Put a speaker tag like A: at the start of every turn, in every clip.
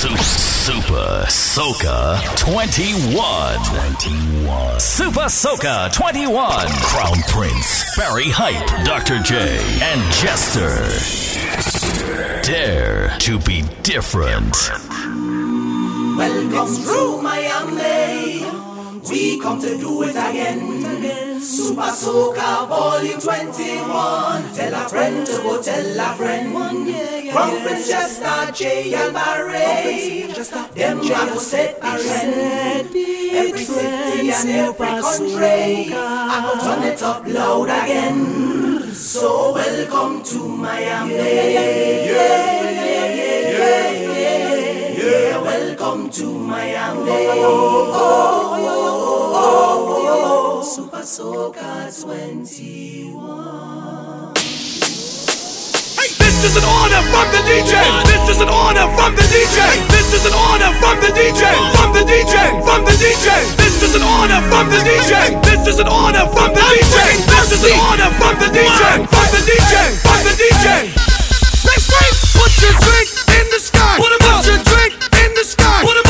A: Supa, Soca 21. 21. Supa Soca 21. Crown Prince, Barrie Hype, Dr. J, and Jester. Jester. Dare to be different.
B: Welcome to Miami. We come to do it again. Supa Soca Volume 21. Tell a friend to go tell a friend. One, yeah, yeah, From yeah. Manchester, Jay and Barrie. Them I go set a trend. Every city and every country. I go turn it up loud again. So welcome to Miami. Yeah, yeah, yeah, yeah, yeah. welcome to Miami. Oh, oh, oh, Supa Soca 21.
C: Hey, this is an order from the DJ. This is an order from the DJ. This is an order from the DJ. From the DJ. From the DJ. This is an order from the DJ. This is an order from the DJ. This is an order from the DJ. From the DJ. From the DJ. Put your drink in the sky. Put your drink in the sky.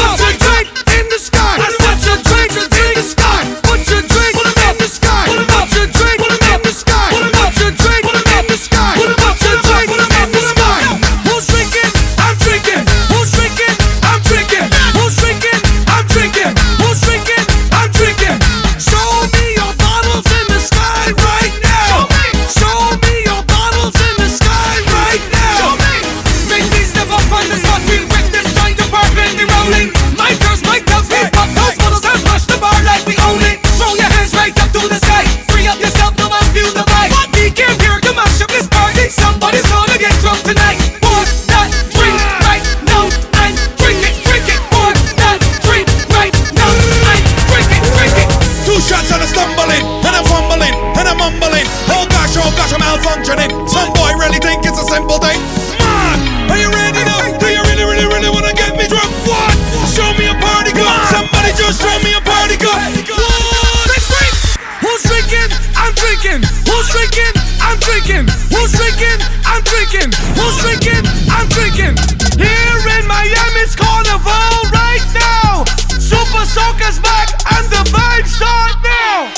C: I'm drinking. Who's drinking? I'm drinking. Who's drinking? I'm drinking. Here in Miami's carnival right now. Supa Soca's back and the vibes start now.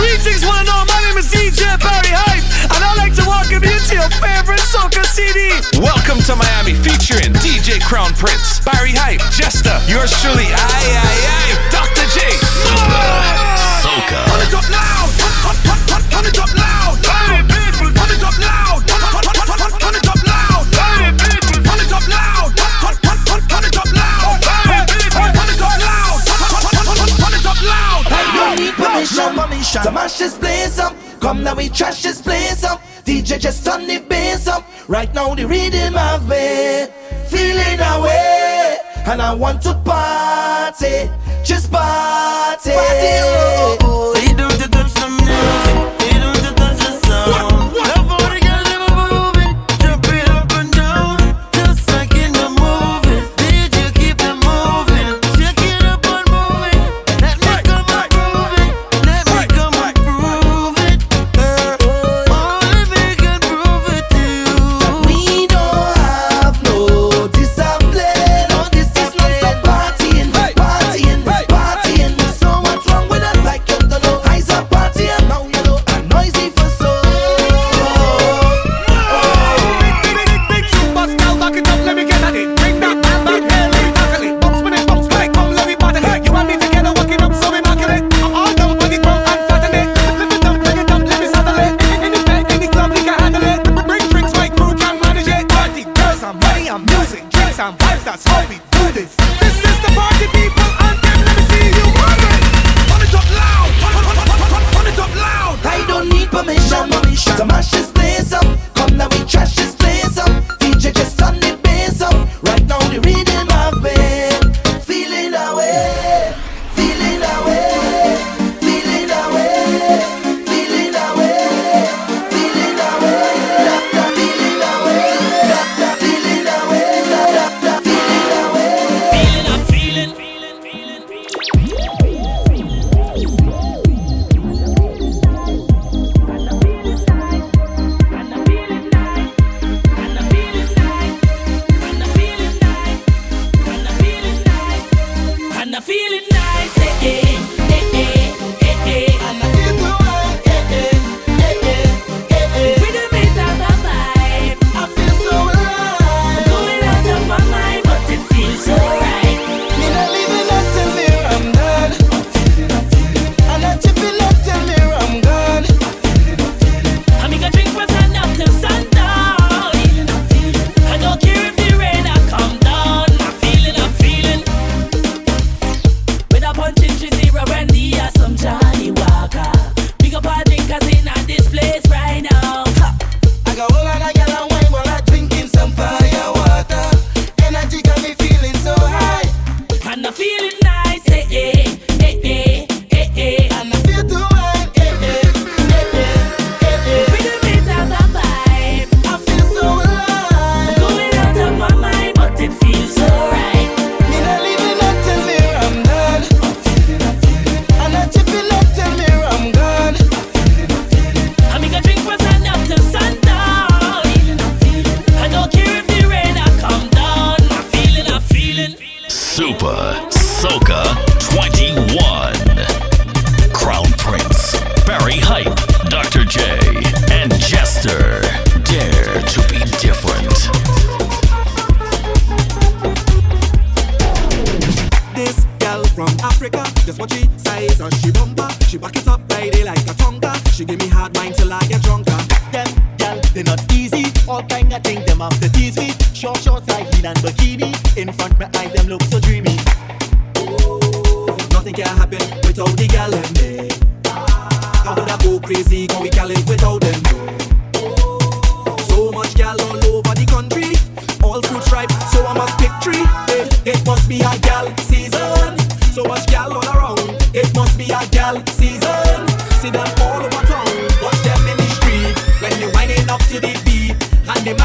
C: Greetings, one and all. My name is DJ Barrie Hype, and I'd like to welcome you to your favorite soca CD.
D: Welcome to Miami, featuring DJ Crown Prince, Barrie Hype, Jester, yours truly, I, I, I, Dr. J.
A: Supa, Soca.
C: Put it
B: now. just play some, Come now we trash Just play some, DJ just turn the bass up. Right now the rhythm of me feeling away, and I want to party, just party. party oh.
E: Música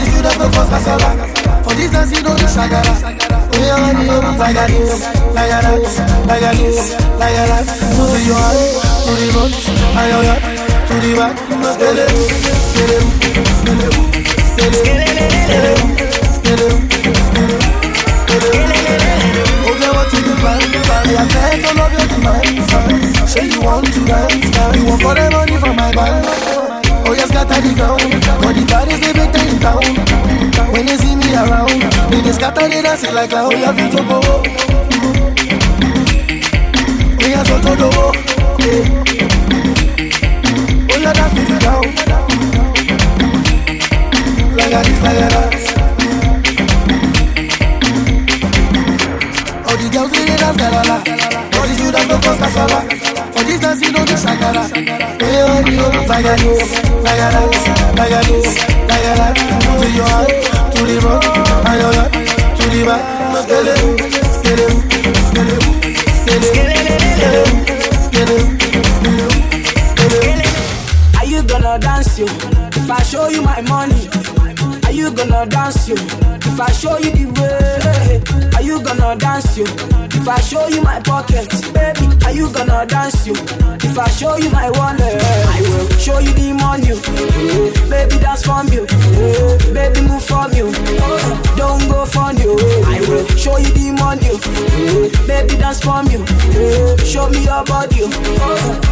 E: the
F: students go cause casala For the dance you don't need shakara Oh yeah man you look like a this Like a that Like a this Like a that Put your hand to the front And your ass to the back it Get it Get it Get it Get it Get it oh, what you do, man? Me a bet all of your demands. Say you want to dance, you want for the money from my band. Oh, yes, got the ground. But the bodies they make in town. When they see me around, they just scatter they dance like clown. We have to go. We have to go. Oh, yeah, that's it down. Like a this, like a that. All the girls they dance galala All the students go cause casala For this dance you know the shakara Hey, oh, you know this, like a that To your hand, to the front And your hand, to the back. Skele, skele, skele Skele, skele, skele, skele.
G: Are you gonna dance you? If I show you my money, are you gonna dance you? If I show you the way, are you gonna dance you? If I show you my pockets, baby, are you gonna dance you? If I show you my wallet, I will show you the money. eh, Baby, dance from you. eh, Baby, move from you. Don't go from you. I will show you the money. eh, Baby, dance from you. eh, Show me your body.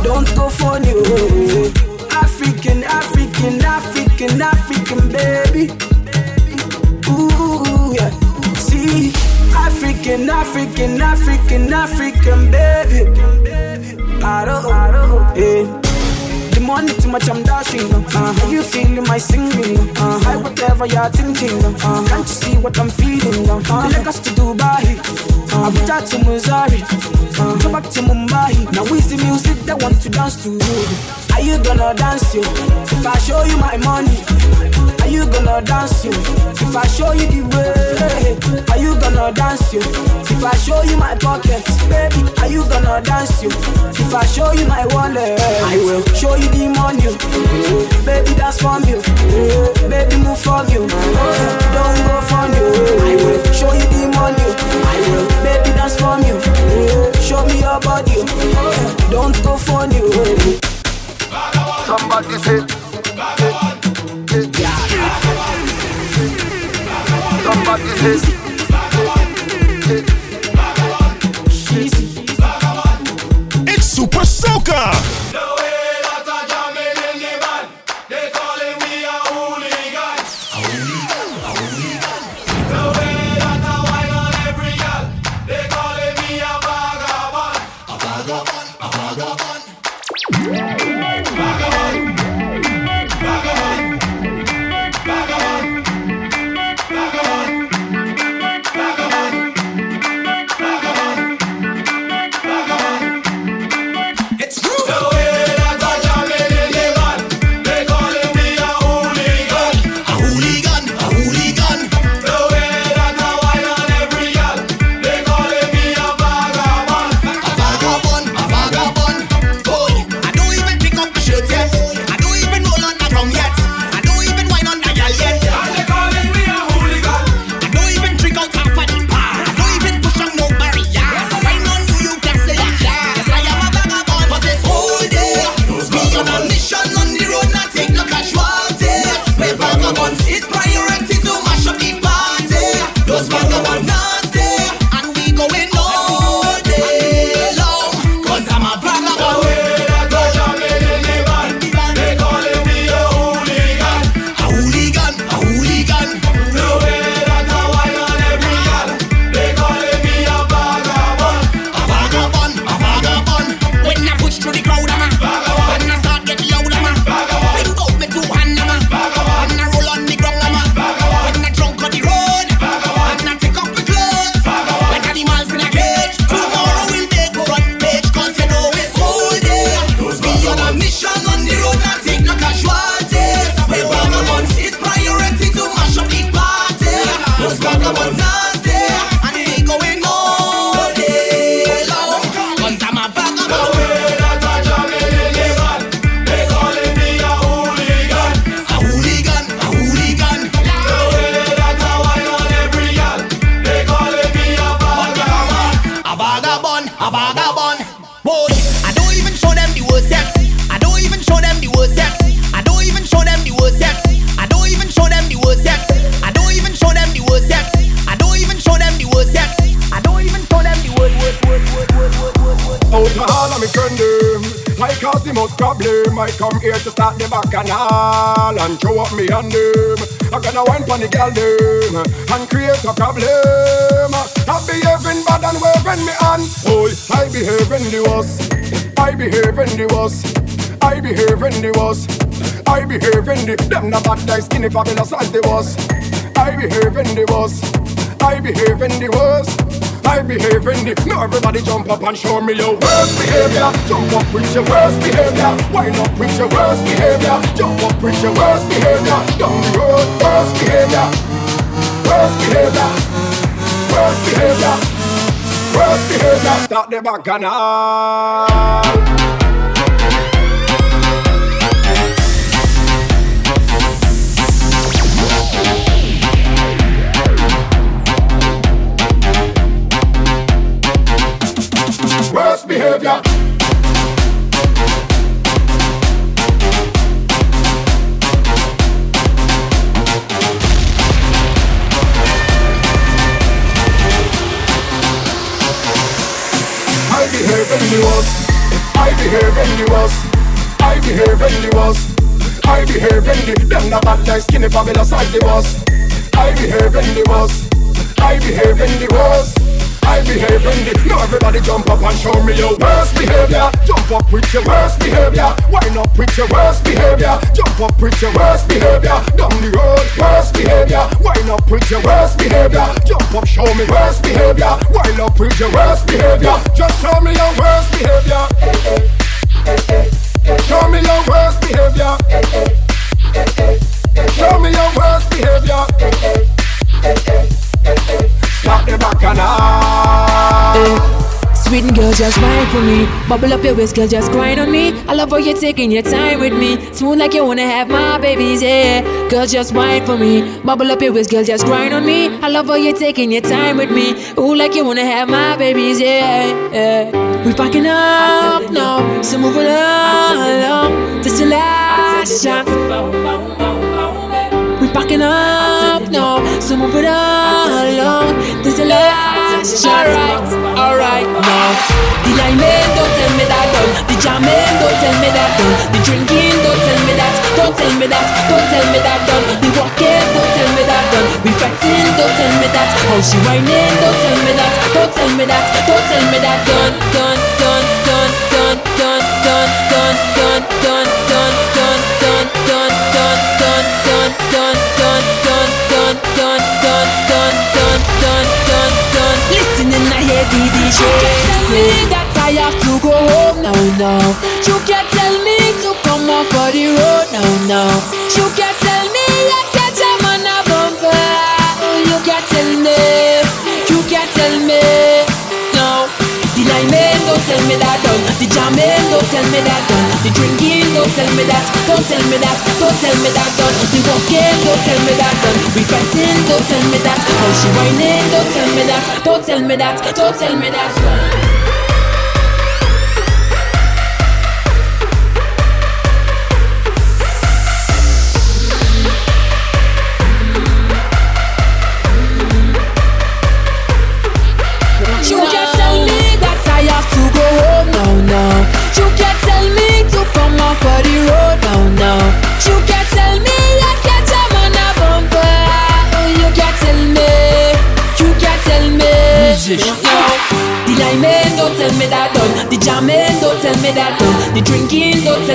G: Don't go from you. eh. African, African, African, African, baby. Ooh, yeah. See, African, African, African, African, baby. I don't, yeah. The money too much, I'm dashing. Uh, you feeling my singing? Uh, I whatever you're thinking. Uh, can't you see what I'm feeling? Uh, Lagos to Dubai, Abuja to Missouri, uh, go back to Mumbai. Now is the music that want to dance to? Are you gonna dance you? If I show you my money, are you gonna dance you? If I show you the way, are you gonna dance you? If I show you my pockets, baby, are you gonna dance you? If I show you my wallet, I will show you the money. Baby, dance from you. Baby, move from you. Don't go from you. I will show you the money. I will, baby, dance from you. Show me your body. Don't go from you.
F: Somebody say
H: It's Supa Soca.
C: Girl
I: them
J: And create a problem. I behaving bad and waving me on Oh, I behaving the worst. I behaving the worst. I behaving the worst. I behaving the Them the bad guys skinny fabulous as the worst. I behaving the worst. I behaving the worst I behave Now everybody jump up and show me your worst behavior. Jump up with your worst behavior. Wind up with your worst behavior. Jump up with your worst behavior. Down the road, worst behavior. Worst behavior. Worst behavior. Worst behavior. Start the bacchanal In the them the bad guys skinny fabulous like the worst. I behave in the worst. I behave in the worst. I behave in the Now everybody jump up and show me your worst behavior Jump up with your worst behavior Wind up with your worst behavior Jump up with your worst behavior Down the road, worst behavior Wind up with your worst behavior Jump up, show me worst behavior Wind up with your worst behavior Just show me your worst behavior Show me your worst behavior Show me your worst behavior the
K: just wine for me. Bubble up your waist, just grind on me. I love how you're taking your time with me. Smooth like you wanna have my babies, yeah. Girl, just wine for me. Bubble up your waist, just grind on me. I love how you're taking your time with me. Ooh, like you wanna have my babies, yeah. yeah. We packing up now, so move along. This your last chance. We packing up now, so move it along. This is the last chance. Alright, alright now. The I don't tell me that don't The jamming don't tell me that don't The drinking don't tell me that. Don't tell me that. Don't tell me that don't The walking don't tell me that don't we Reflecting don't tell me that. How she whining don't tell me that. Don't tell me that. Don't tell me that don't, don't, don't, don't, don't, don't. You can tell me that I have to go home now, now. You can tell me to come off for the road now, now. You can tell me I catch a man a bumper. You can tell me, you can tell me, no. The liming, don't tell me that done. The jamming, don't tell me that done. The drinking, don't tell me that. Don't tell me that. Don't tell me that done. The walking, don't tell me that done. Reflecting, don't tell me that. How she whining, don't tell me that. Don't tell me that. Don't tell me that.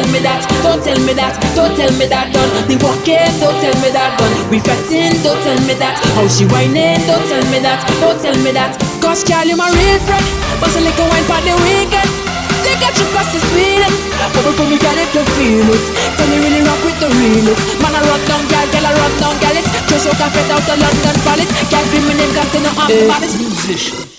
K: Tell me that. Don't tell me that. Don't tell me that done. The walking, don't tell me that done. Reflecting, don't tell me that. How she whining, don't tell me that. Don't tell me that. Cause girl, you my real friend. Bust a little wine for the weekend. Take a trip across the Sweden. Bubble for me, girl, if you feel it. Tell me really rock with the realest. Man, I rock down, girl, girl, I rock down, girl. It's just so fit out the London Palace. Can't be my name, got to know I'm it. Musician.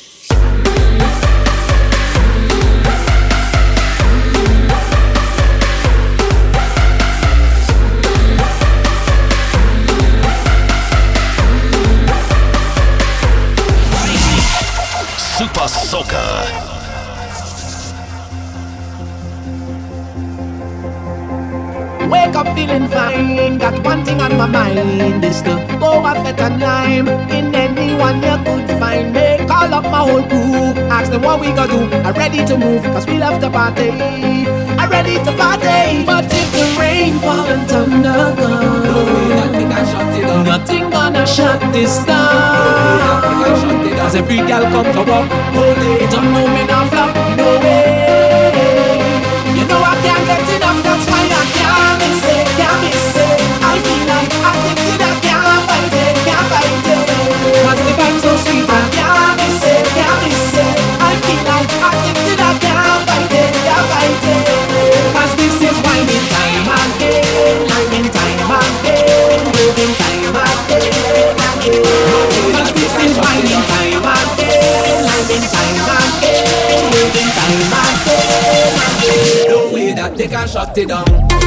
L: My mind is to go a better time in anyone you could find. Me call up my whole crew, ask them what we gonna do. I'm ready to move, cause we love to party. I'm ready to party. But if the rain fall and thunder come, nothing gonna shut this down. Cause every girl come to walk, holy, don't know me now flop, no way. You know I can't get enough, that's why I they can shut it down.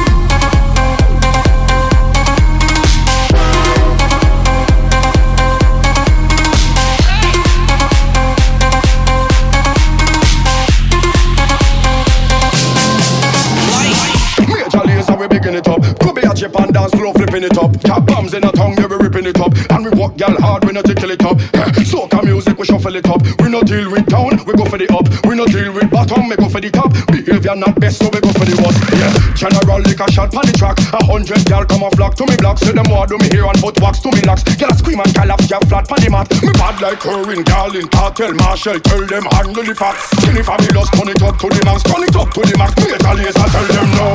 J: Chip and dance floor flipping it up. Tap bombs in a tongue, yeah, we ripping it up. And we walk gal hard, we no tickle it up. Soca music, we shuffle it up. We no deal with down, we go for the up. We no deal with bottom, we go for the top. Behavior not best, so we go for the worst. Yeah, general a shot on the track. A hundred gal come a flock to me block. Say them want do me here and put wax to me locks. A scream and collapse, gal flat on the mat. Me bad like Corinne, gal in cartel, Marshall. Tell them handle the facts. Skinny fabulous, turn it up to the max, turn it up to the max. Major Lazer, tell them no.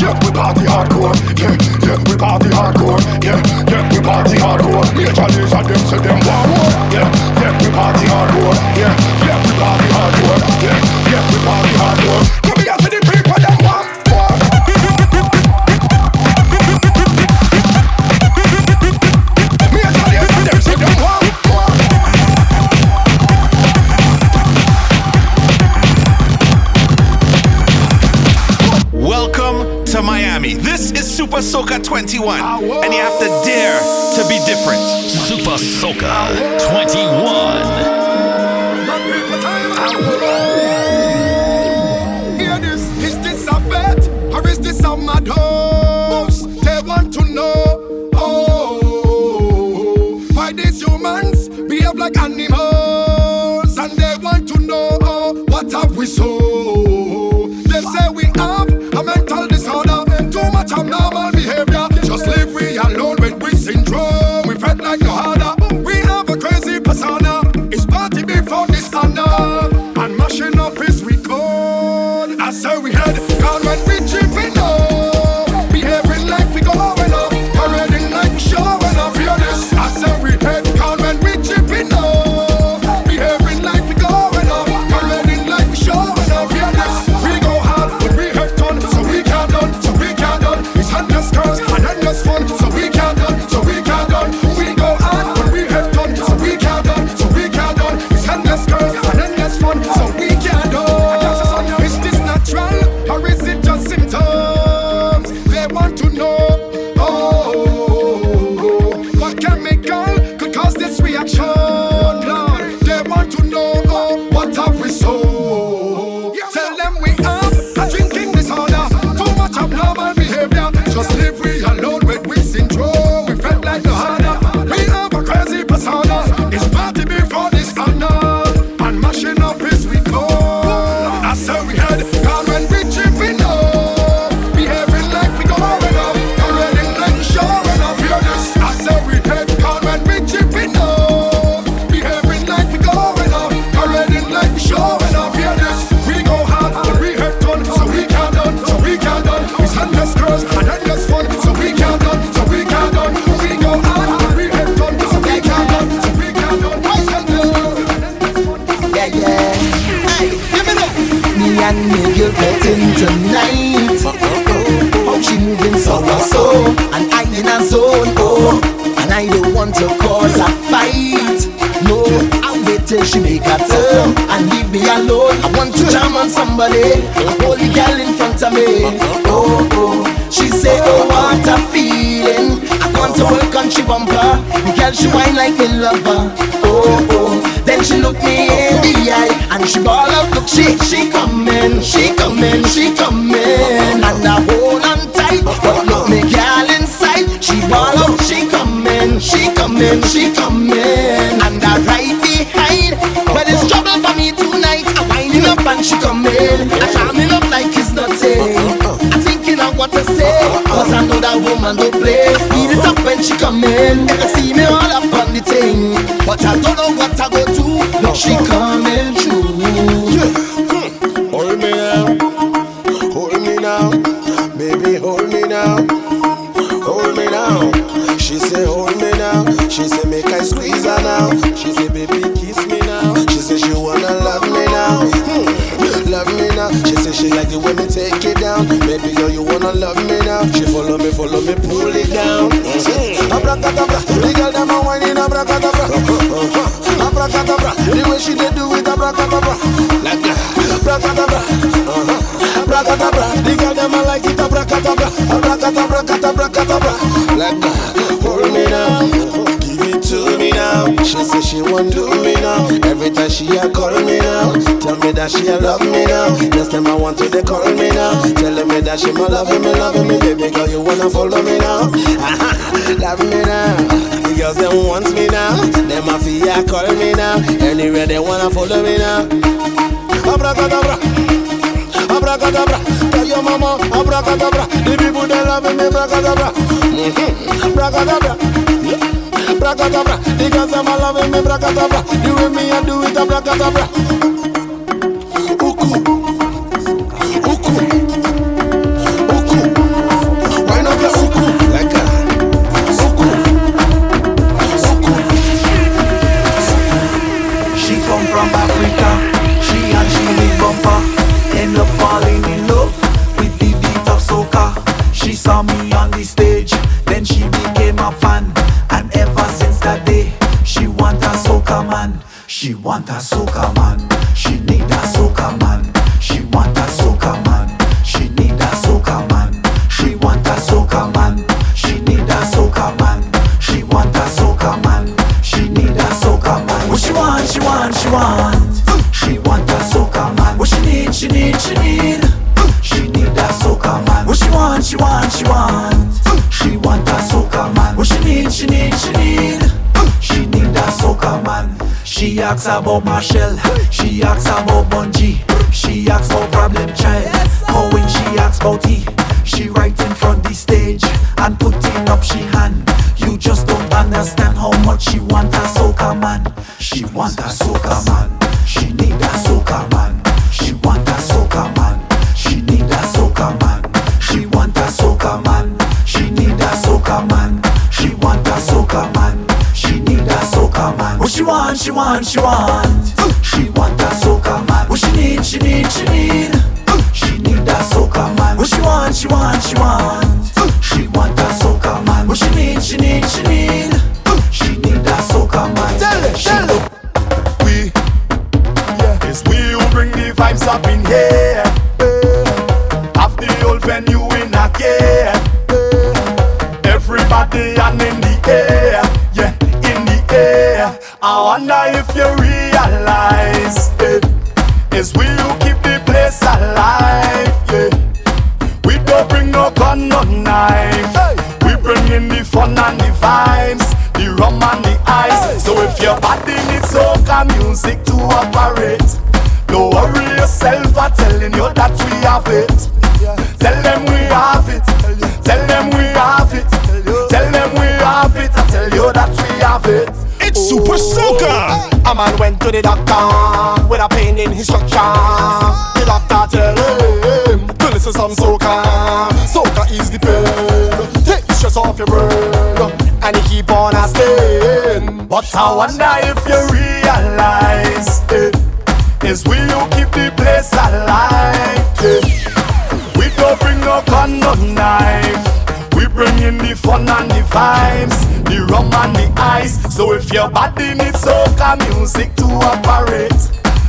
J: Yeah, we party hardcore. Yeah, yeah, we party hardcore. Yeah, yeah, party hardcore. Major Lazer, them say them want more. Yeah, yeah, we party hardcore. Yeah, yeah, we party hardcore. Yeah, yeah, we party hardcore.
D: Supa Soca 21, ah, and you have to dare to be different.
A: Supa Soca 21.
J: Hear this, is this a vet or is this a mad host? They want to know, oh, why these humans behave like animals, and they want to know oh, what have we so. They say abnormal behavior. Just leave we alone
F: on somebody. Holy girl in front of me. Oh, oh. She say, oh, what a feeling. I want to work on she bumper. The girl, she whine like a lover. Oh, oh. Then she look me in the eye and she ball out. Look, she, she coming, she coming, she coming. And I hold on tight. But
M: look, me girl inside. She ball out, she coming, she coming, she coming. I woman don't play. Beat it up when she coming. If you see me all up on the thing. But I don't know what I go do. Look, she coming
N: Abracadabra, the girl them a whining abracadabra, abracadabra. The way she dey do it abracadabra, like that, abracadabra. Uh-huh. Abracadabra, the girl them a like it abracadabra, abracadabra, cadabra, cadabra, like that. She want do me now. Every time she a call me now, tell me that she a love me now. Just them I want to they call me now, telling me that she ma loving me, loving me, baby girl you wanna follow me now. love me now. The girls them want me now, them a feel call me now. Anywhere they wanna follow me now. Abracadabra. Abracadabra, tell your mama, abracadabra. The people they loving me, abracadabra. Mm-hmm. Abracadabra, yeah. abracadabra. The girls them a loving me, abracadabra. The way me I do it, abracadabra. Uku,
I: She want a asks about Machel. She asks about Bunji. She asks about Problem Child. How when she asks about he, she right in front the stage and putting up she hand. You just don't understand how much she want a soca man. She want a soca man.
O: Everybody and in the air, yeah, in the air. I wonder if you realize it. It's we who keep the place alive, yeah. We don't bring no gun, no knife. We bring in the fun and the vibes, the rum and the ice. So if your body needs soca music to operate, don't worry yourself. I'm telling you that we have it. Tell them we have it. Tell them we have it. Tell them we have it. I tell you that we have it.
P: It's Supa Soca.
O: A man went to the doctor with a pain in his structure. The doctor tell him to listen some soca. Soca is the pain. Take the stress off your brain, and he keep on asking. But I wonder if you realize it is we who keep the place alive. yeah. We don't bring no gun, no knife. We bring in the fun and the vibes, the rum and the ice. So if your body needs soca music to operate,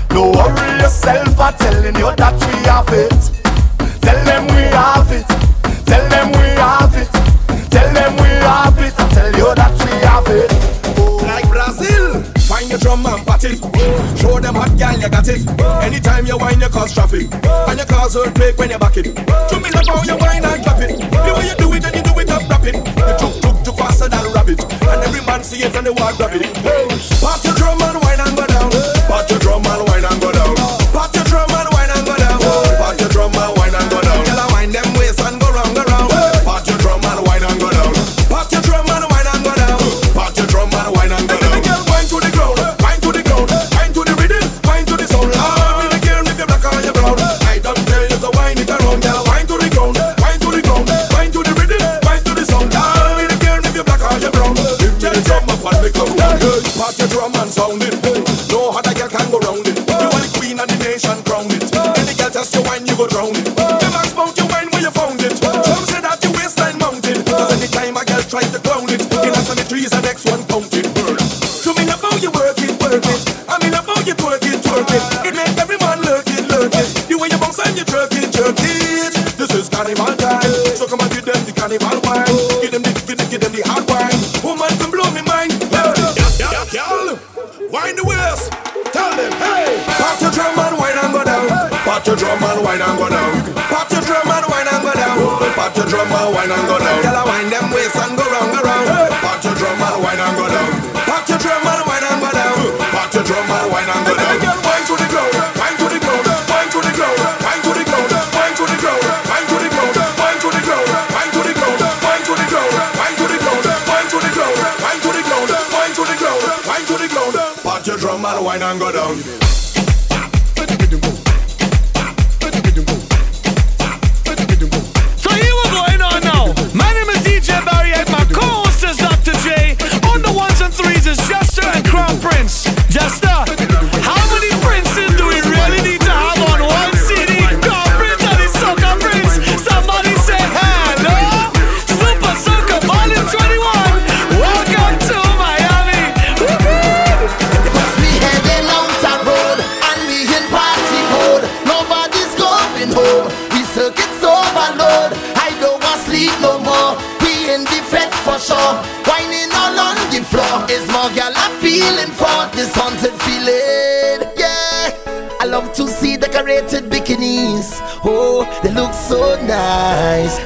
O: don't worry yourself. I'm telling you that we have it. Tell them we have it. Tell them we have it. Tell them we have it. I tell you that we have it.
Q: Like Brazil, find your drum and pat it. Show them hot gal you got it. Anytime you whine, you cause traffic, and you cause earthquake when you back it. To me love how you whine and clap it. The way you do it and you stop rapping. You took, took, took
I: faster than rabbit. And every man see it and they want grab it. Hey, pop drum and wine and sounding. Hey. No other girl can go round it. You are the queen of the nation, crown it. Any girl test your wine, you go drown it. Hey. The max mount your wine where you found it. Some say that your waistline mounted. Cause anytime a girl tries to clown it, hey. in a cemetery trees the next one. and wine and go down. Gyal wine them waist and go round, go round. Pop your drum and wine and go down. Pop your drum and wine and go down. Pop your drum and wine and go down. Girl, wine to the ground, wine to the ground, wine to the ground, wine to the ground, wine to the ground, wine to the ground, wine to the ground, wine to the ground, wine to the ground, wine to the ground, wine to the ground, wine to the ground, wine to the ground, wine to the ground. Pop your drum and wine and go down.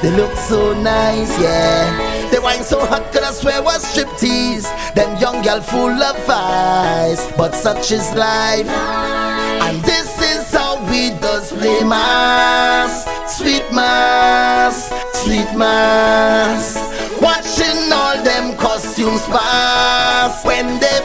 R: they look so nice, yeah. They wine so hot, could I swear was striptease. Them young gal full of vice, but such is life. And this is how we does play mass, sweet mass, sweet mass. Watching all them costumes pass when they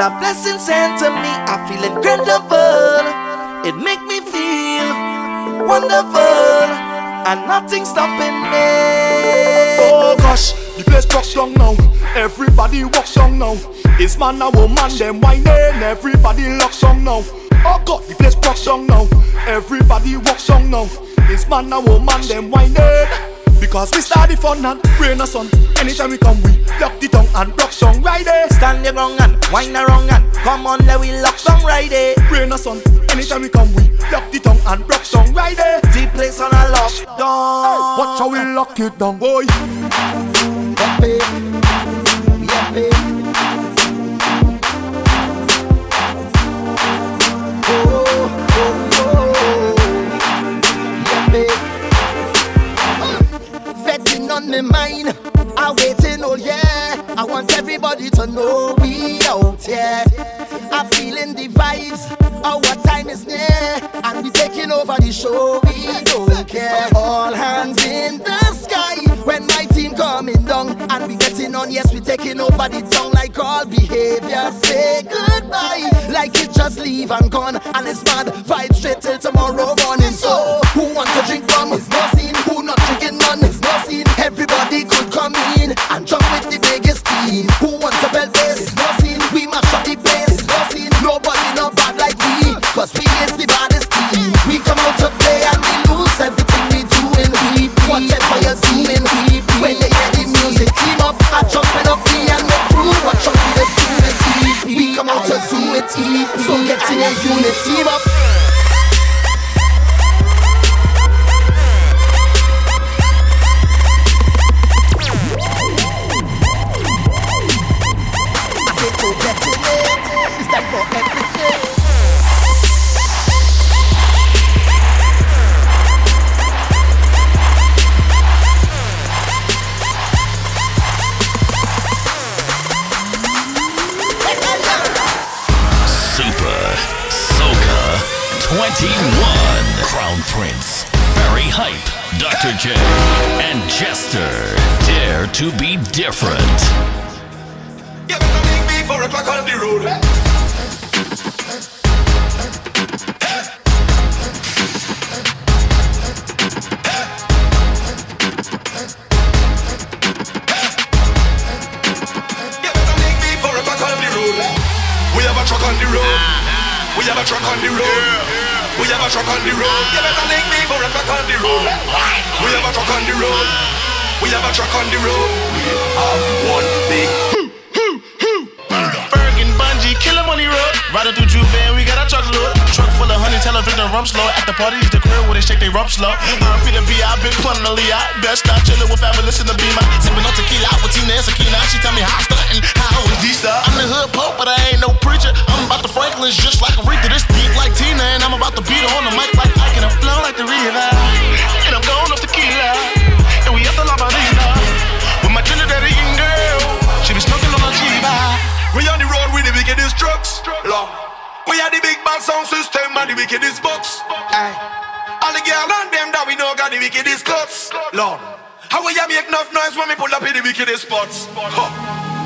R: A
B: blessing sent to me. I feel incredible. It make me feel wonderful, and nothing stopping me.
Q: Oh gosh, the place broke down now. Everybody walks down now. It's man and woman, them whining. Everybody locks on now. Oh God, the place broke down now. Everybody walks on now. It's man and woman, them whining. Because we start the fun and rain or sun. Anytime we come, we lock the tongue and rock song right there.
B: Stand your ground and wine around and come on, let we lock song right there.
Q: Rain or sun. Anytime we come, we lock the tongue and rock song right there.
B: The place on a lock lockdown.
Q: Watch how we lock it down, boy.
I: Vetting my mind, I waiting oh all year. I want everybody to know we out here. I'm feeling the vibes. Oh, Our time is near, and we taking over the show. We don't care. All hands in the sky when my team coming down, and we getting on. Yes, we taking over the town like all behavior. Say goodbye, like it just leave and gone, and it's mad. Vibe straight till tomorrow morning. So who wants to drink rum is not seen. Who not drinking none is not seen. Everybody could come in and jump with the biggest team. Who wants to belt this? It's not seen. We mash up the place. It's not seen. Nobody not bad like we, cause we is do. So get in a unit, team up.
A: J, and Jester. Dare to be different.
Q: o'clock on the road. On the road. You better link me four o'clock on the road. We have a truck on the road. We have a truck on the road. We have one big
S: Bergen, Bunji, kill 'em on the road. Riding through Juve, we got a truck Truck full of honey, tell her drink the rum slow. At the party, the crib where they shake they rump slow. RP the B, I been pulling the. Best stop chillin' with fabulous in the beamer. Sippin' on tequila with Tina and Sakina. She tell me how stuntin', how is these stuff. I'm the hood pope, but I ain't no preacher. I'm about the Franklins just like a Aretha. This deep like Tina, and I'm about to beat her on the mic like Ike, and I'm flow like the river. And I'm going off tequila. And we at the La Marina. With my Trinidadian girl. She be smoking on my Chiva.
Q: We on the road with the wickedest trucks. Lord. We are the big band sound system and the wickedest bucks. Aye. All the girl and them that we know got the wickedest cuts. Lord. How will you make enough noise when we pull up in the wickedest spots? Huh.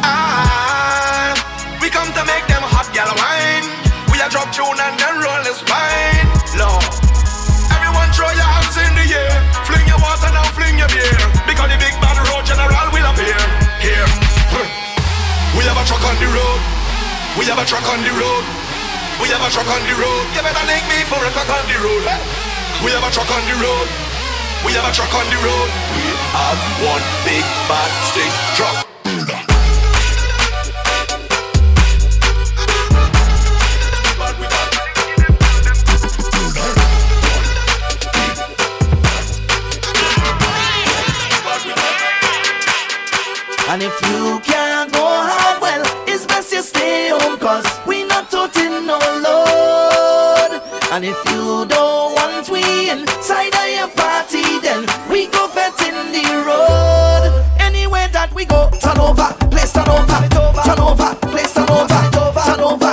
Q: Ah, we come to make them hot gal wine. We a drop tune and then roll the spine. Lord. Everyone throw your hands in the air. Fling your water now, fling your beer. Because the big bad road general will appear. Here. We have a truck on the road. We have a truck on the road. We have a truck on the road. You better link me for a truck on the road. We have a truck on the road. We have a truck on the road. We have one big bad stick truck.
B: And if you can't go home, well, it's best you stay home, cause we not toting no oh, load. And if you don't want we inside of your party, then we go fet in the road. Anywhere that we go, turn over, place turn over, turn over, place turn over, turn over,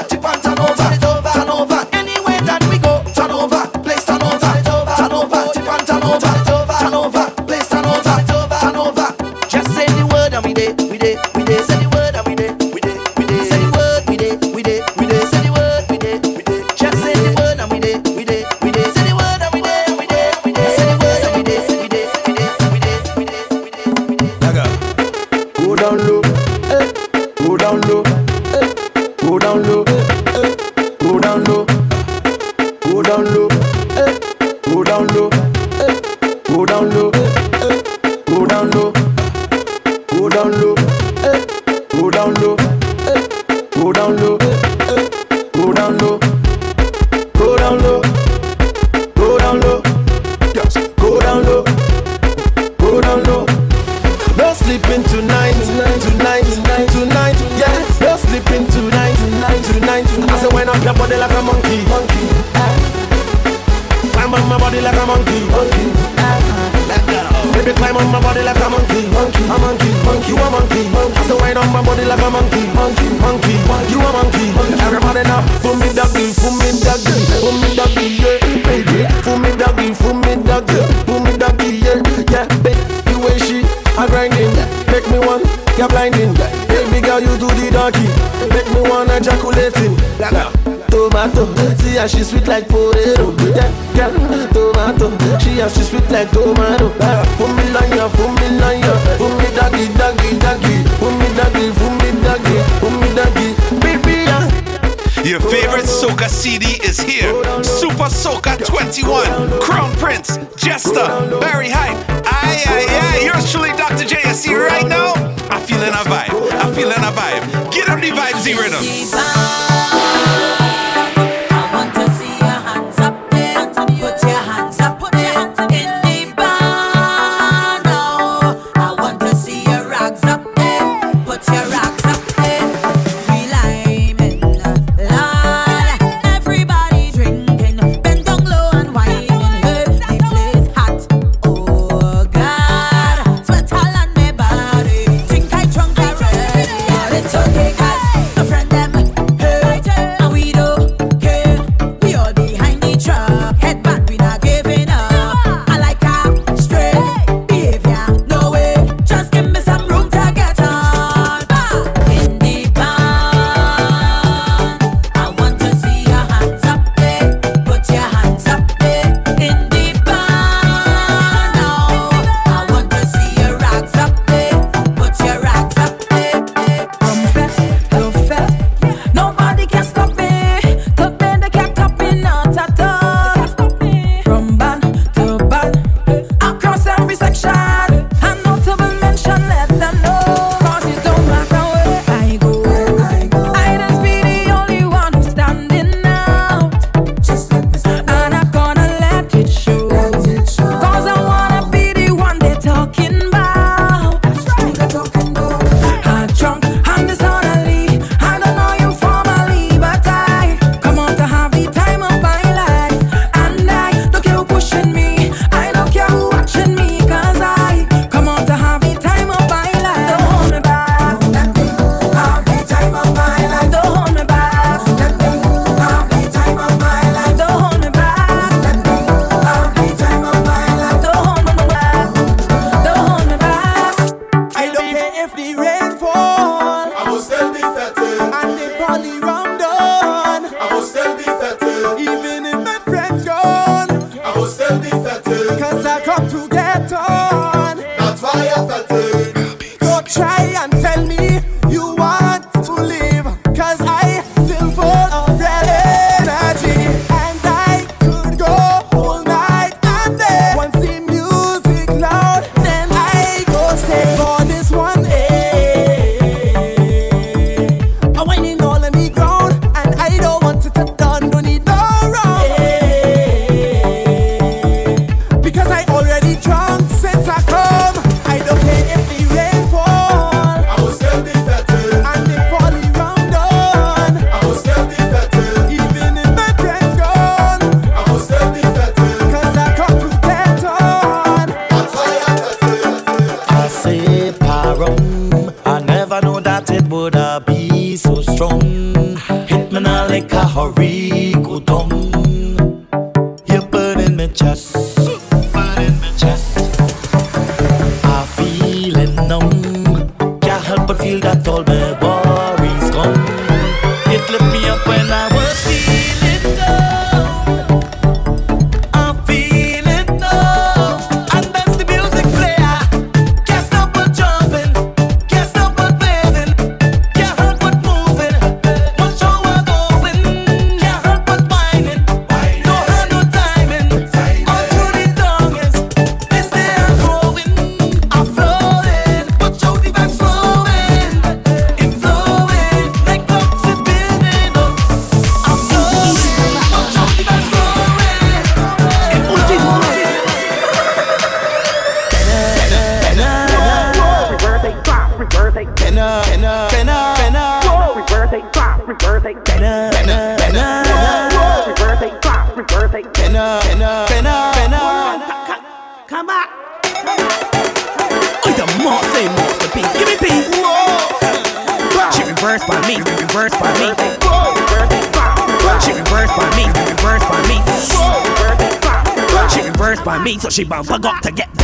N: me, she
T: bumper got to get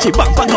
T: crash into me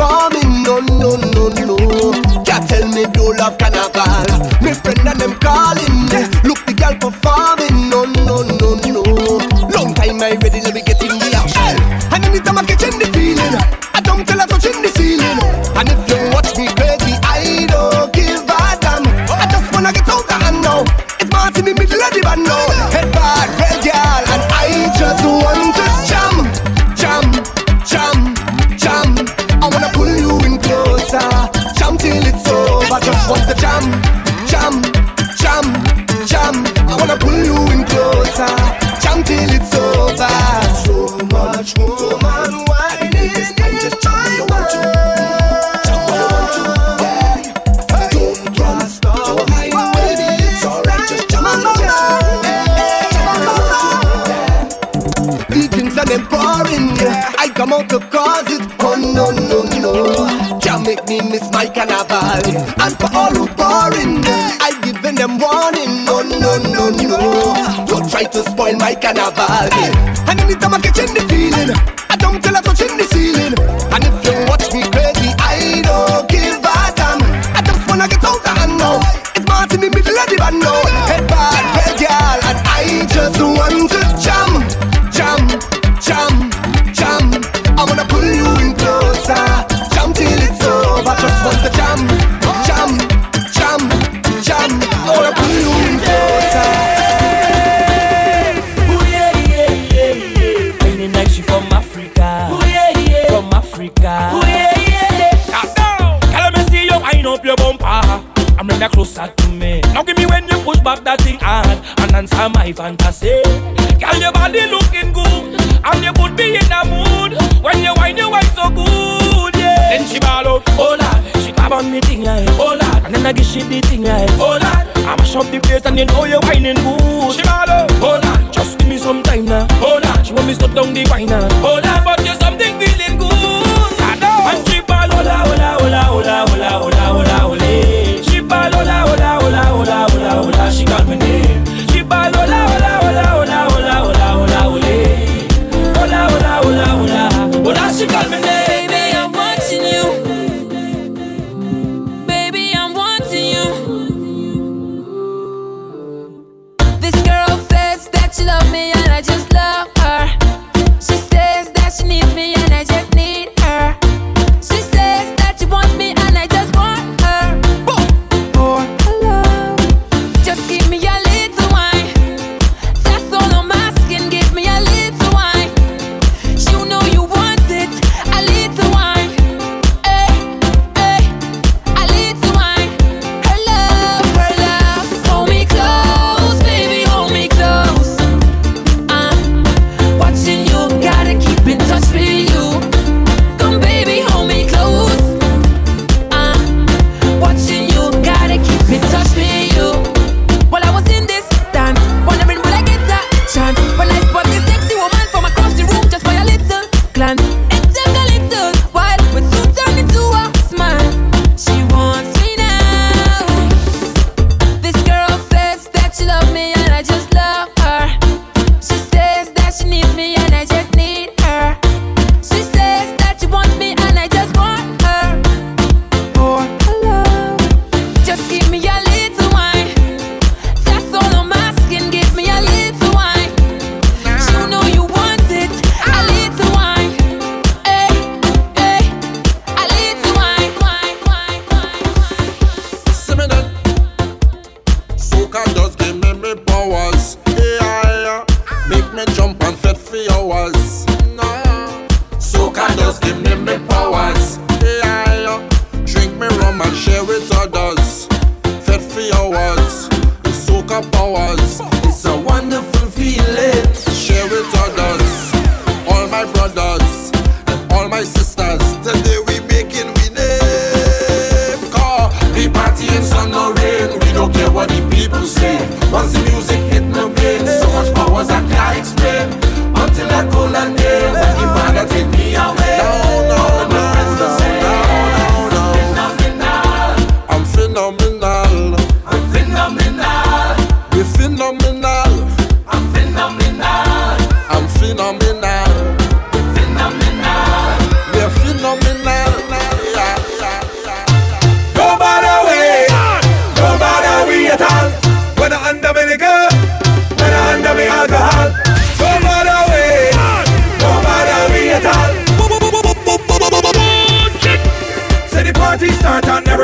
E: farming, no,
U: no, no, no.
M: Can't tell me do love carnival. Me friend and them calling.
C: carnaval. Ananita makechende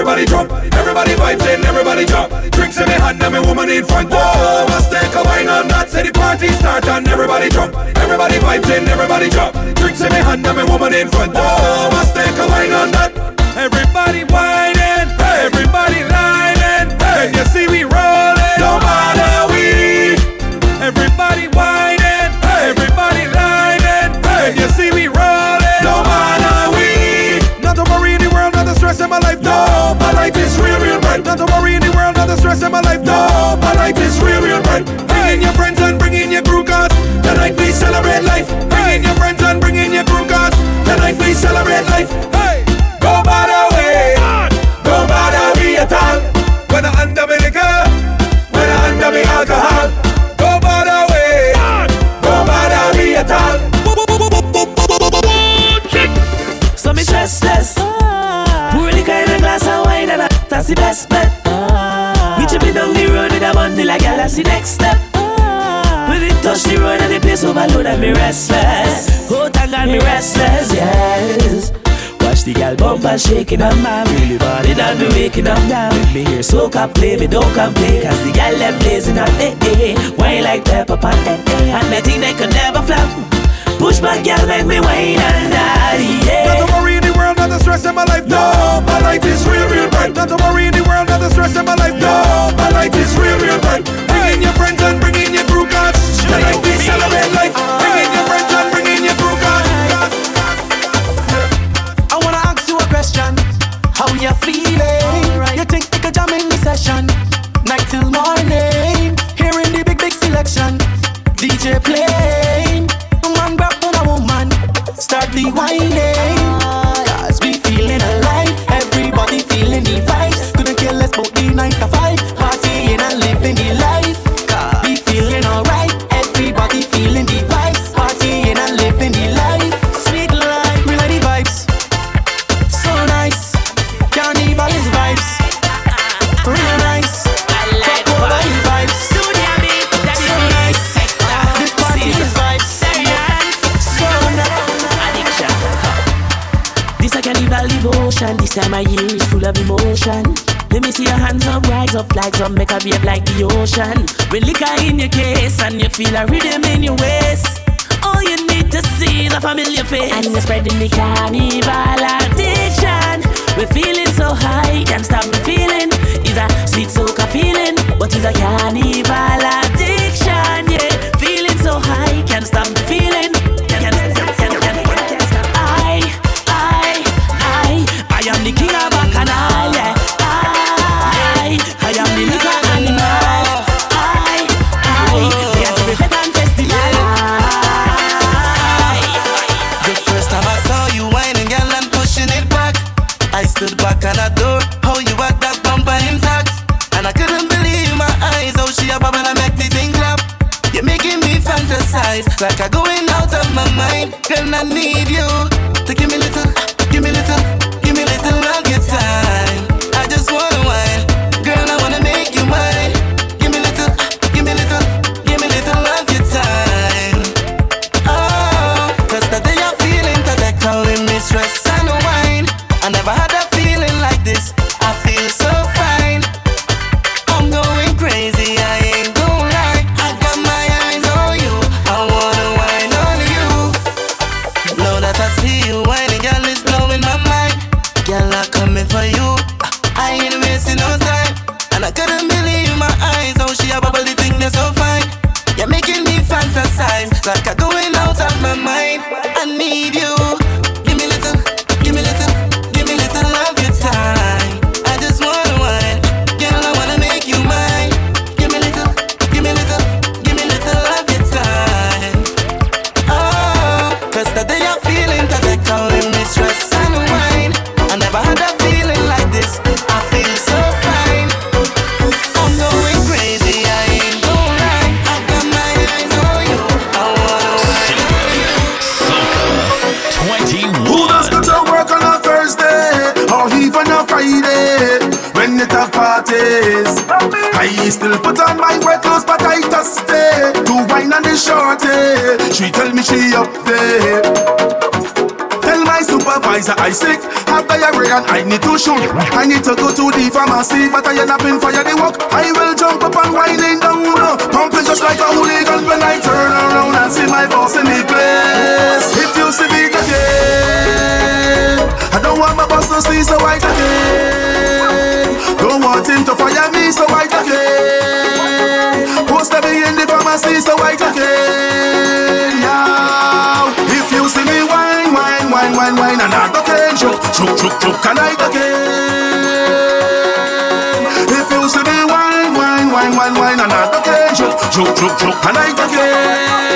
C: everybody jump, everybody vibes in, everybody jump. Drinks in me hand and me woman in front. Whoa, must take a wine on that. Say the party start and everybody jump, everybody vibes in, everybody jump. Drinks in me hand and me woman in front. Whoa, must take a wine on that. Everybody whining, everybody lining. Hey, you see we rolling, no life is real, real bright. Not to worry in the world, not to stress in my life. No, my life is real, real bright. Bring in your friends
T: that's the best bet. We it down the road with a bundle like gal, that's the next step. When it touch the road and the place overload and me restless. Oh, thank God me restless, yes. Watch the gal bumper shaking up, man. Really body and me waking up now. Make me hear soca play, me don't complain. Cause the gal them blazing up, eh, eh. Wine like pepper pot, eh, eh. And they think they could never flap. Push my gal, make me wine and daddy, yeah.
C: Not to worry world, not to stress in my life. No, my life is real, real bright. Not to worry in the world, not to stress in my life. No, my life is real, real bright. Bring in your friends and bring in your crew, cause tonight we celebrate life. Bring in your friends and bring in your crew, cause
R: I wanna ask you a question. How you feeling? You think we could jam in the session? Night till morning. Hearing the big, big selection. DJ playing. Man grab on a woman. Start the whining.
T: Feel a rhythm I
V: need to
O: shoot. I need to go to the pharmacy, but I end up in fire the walk. I will jump up and whining down, pumping just like a hooligan when I turn around and see my boss in the place. If you see me again, I don't want my boss to see so white again. Don't want him to fire me so white again. Post me in the pharmacy so white again. If you see me wine, wine, wine, wine, wine, and I again, choke, choke, choke, choke, and I again. If you see me wine, wine, wine, wine, wine, again, choke, choke, choke, choke, and I again.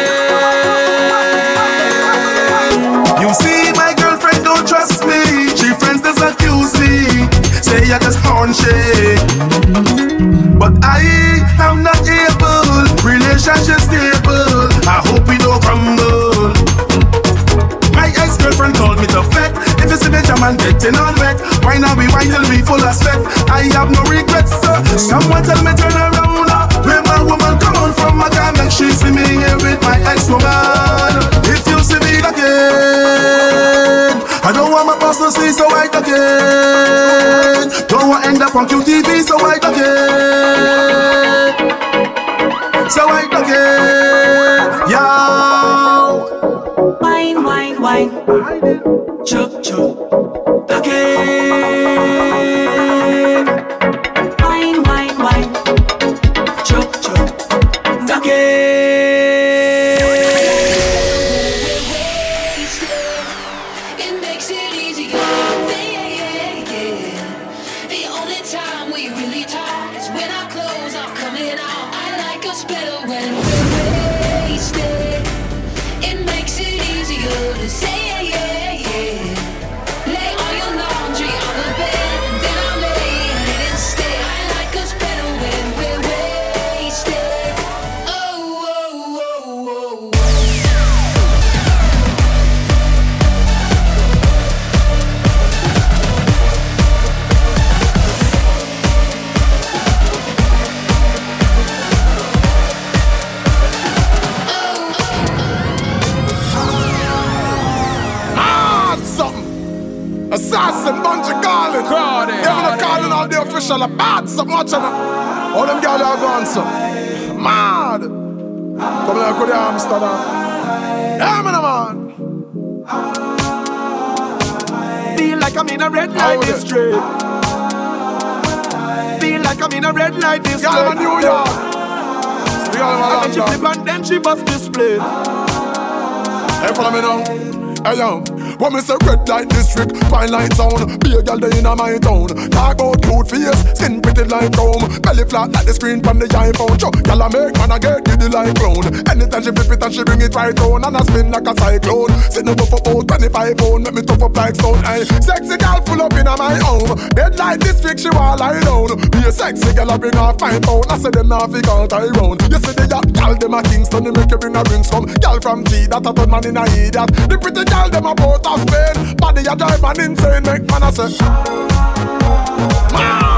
O: You see, my girlfriend don't trust me. She friends just accuse me. Say I just horn shake. But I am not able. Relationship stable. I hope we don't crumble. If you see me jam and getting on wet, why not be wine till me full of sweat? I have no regrets, sir. Someone tell me turn around. uh, Where my woman come on from? I can't make she see me here with my ex-woman. If you see me again, I don't want my boss to see so white again. Don't want to end up on QTV so white again. So white again. Yo.
K: Wine, wine, wine. Chuk, chuk. Again.
W: The.
J: A bad. Watch out. All them girls are gone so. Mad. Come here, go to Amsterdam. Yeah, man, man.
M: Feel like I'm in a red light district. Feel like I'm in a red light district.
J: Girl, I'm in New York. Girl, I'm
M: And then she flip and then she bust display.
J: Hey, follow me now. Hey, yo. When me say red light district, fine light town. Be a girl they in a my town. Talk about cute face, skin pretty like chrome Belly flat like the screen from the iPhone. Cho, girl I make man I get giddy like clown. Anytime she flip it and she bring it right down And I spin like a cyclone. Sitting up for about 25 pound. Make me tough up like stone. Hey, sexy girl full up in a my home. Red light district she want lie down Be a sexy girl I bring her five pound. I say them now fi call tie round You see the yacht girl them a Kingston They make you bring a rings from Girl from T that a turn man in a idiot The pretty girl them a Port of Spain Body a drive man insane Make man a say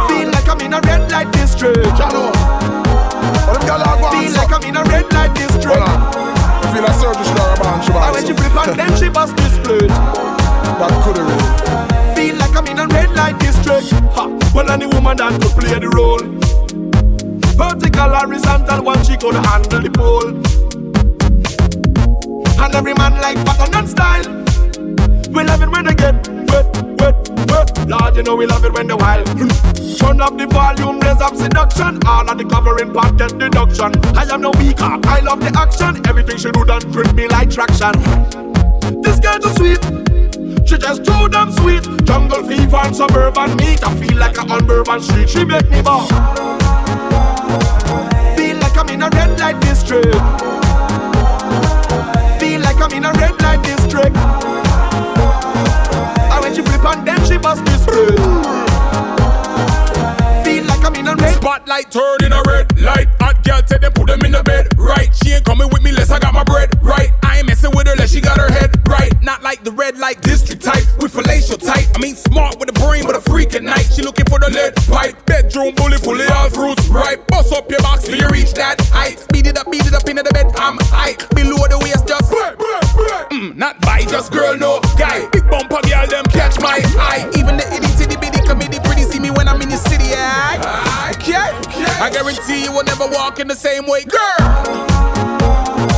M: Feel like I'm in a red light district.
J: You know But them girl a go
M: Feel like I'm in a red light district.
J: You feel a surgery she got a band she
M: And when she flip and then she bust display.
J: That coulda really
M: Feel like I'm in a red light district. Ha. Well, any woman that could play the role. Vertical, horizontal, one she could handle the pole. And every man like pattern and style. We love it when they get wet, wet, wet. Lord, you know we love it when they wild. Turn up the volume, raise up seduction. All of the covering part get deduction. I am no weaker, I love the action. Everything she do done grip me like traction. This girl too sweet. She just too damn sweet. Jungle fever and suburban meat. I feel like a on Street. She make me ball. Feel like I'm in a red light district. Feel like I'm in a red light district this way. Feel like I'm in a red
C: spotlight, turn in a red light. Hot girl, take them, put them in the bed, right? She ain't coming with me unless I got my bread, right? I ain't messing with her unless she got her head right. Not like the red light district type with fallacial type. I mean smart with a brain, but a freak at night. She
M: looking for the lead pipe, bedroom bully, fully all fruits right. Bust up your box till you reach that height. Speed it up, beat it up into the bed. I'm high below the waist, just girl, mm, not by just girl, no guy. Big bumper girl, them catch my eye. Even the itty titty bitty committee pretty see me when I'm in the city, aye? Aye. Okay? okay? I guarantee you will never walk in the same way, girl.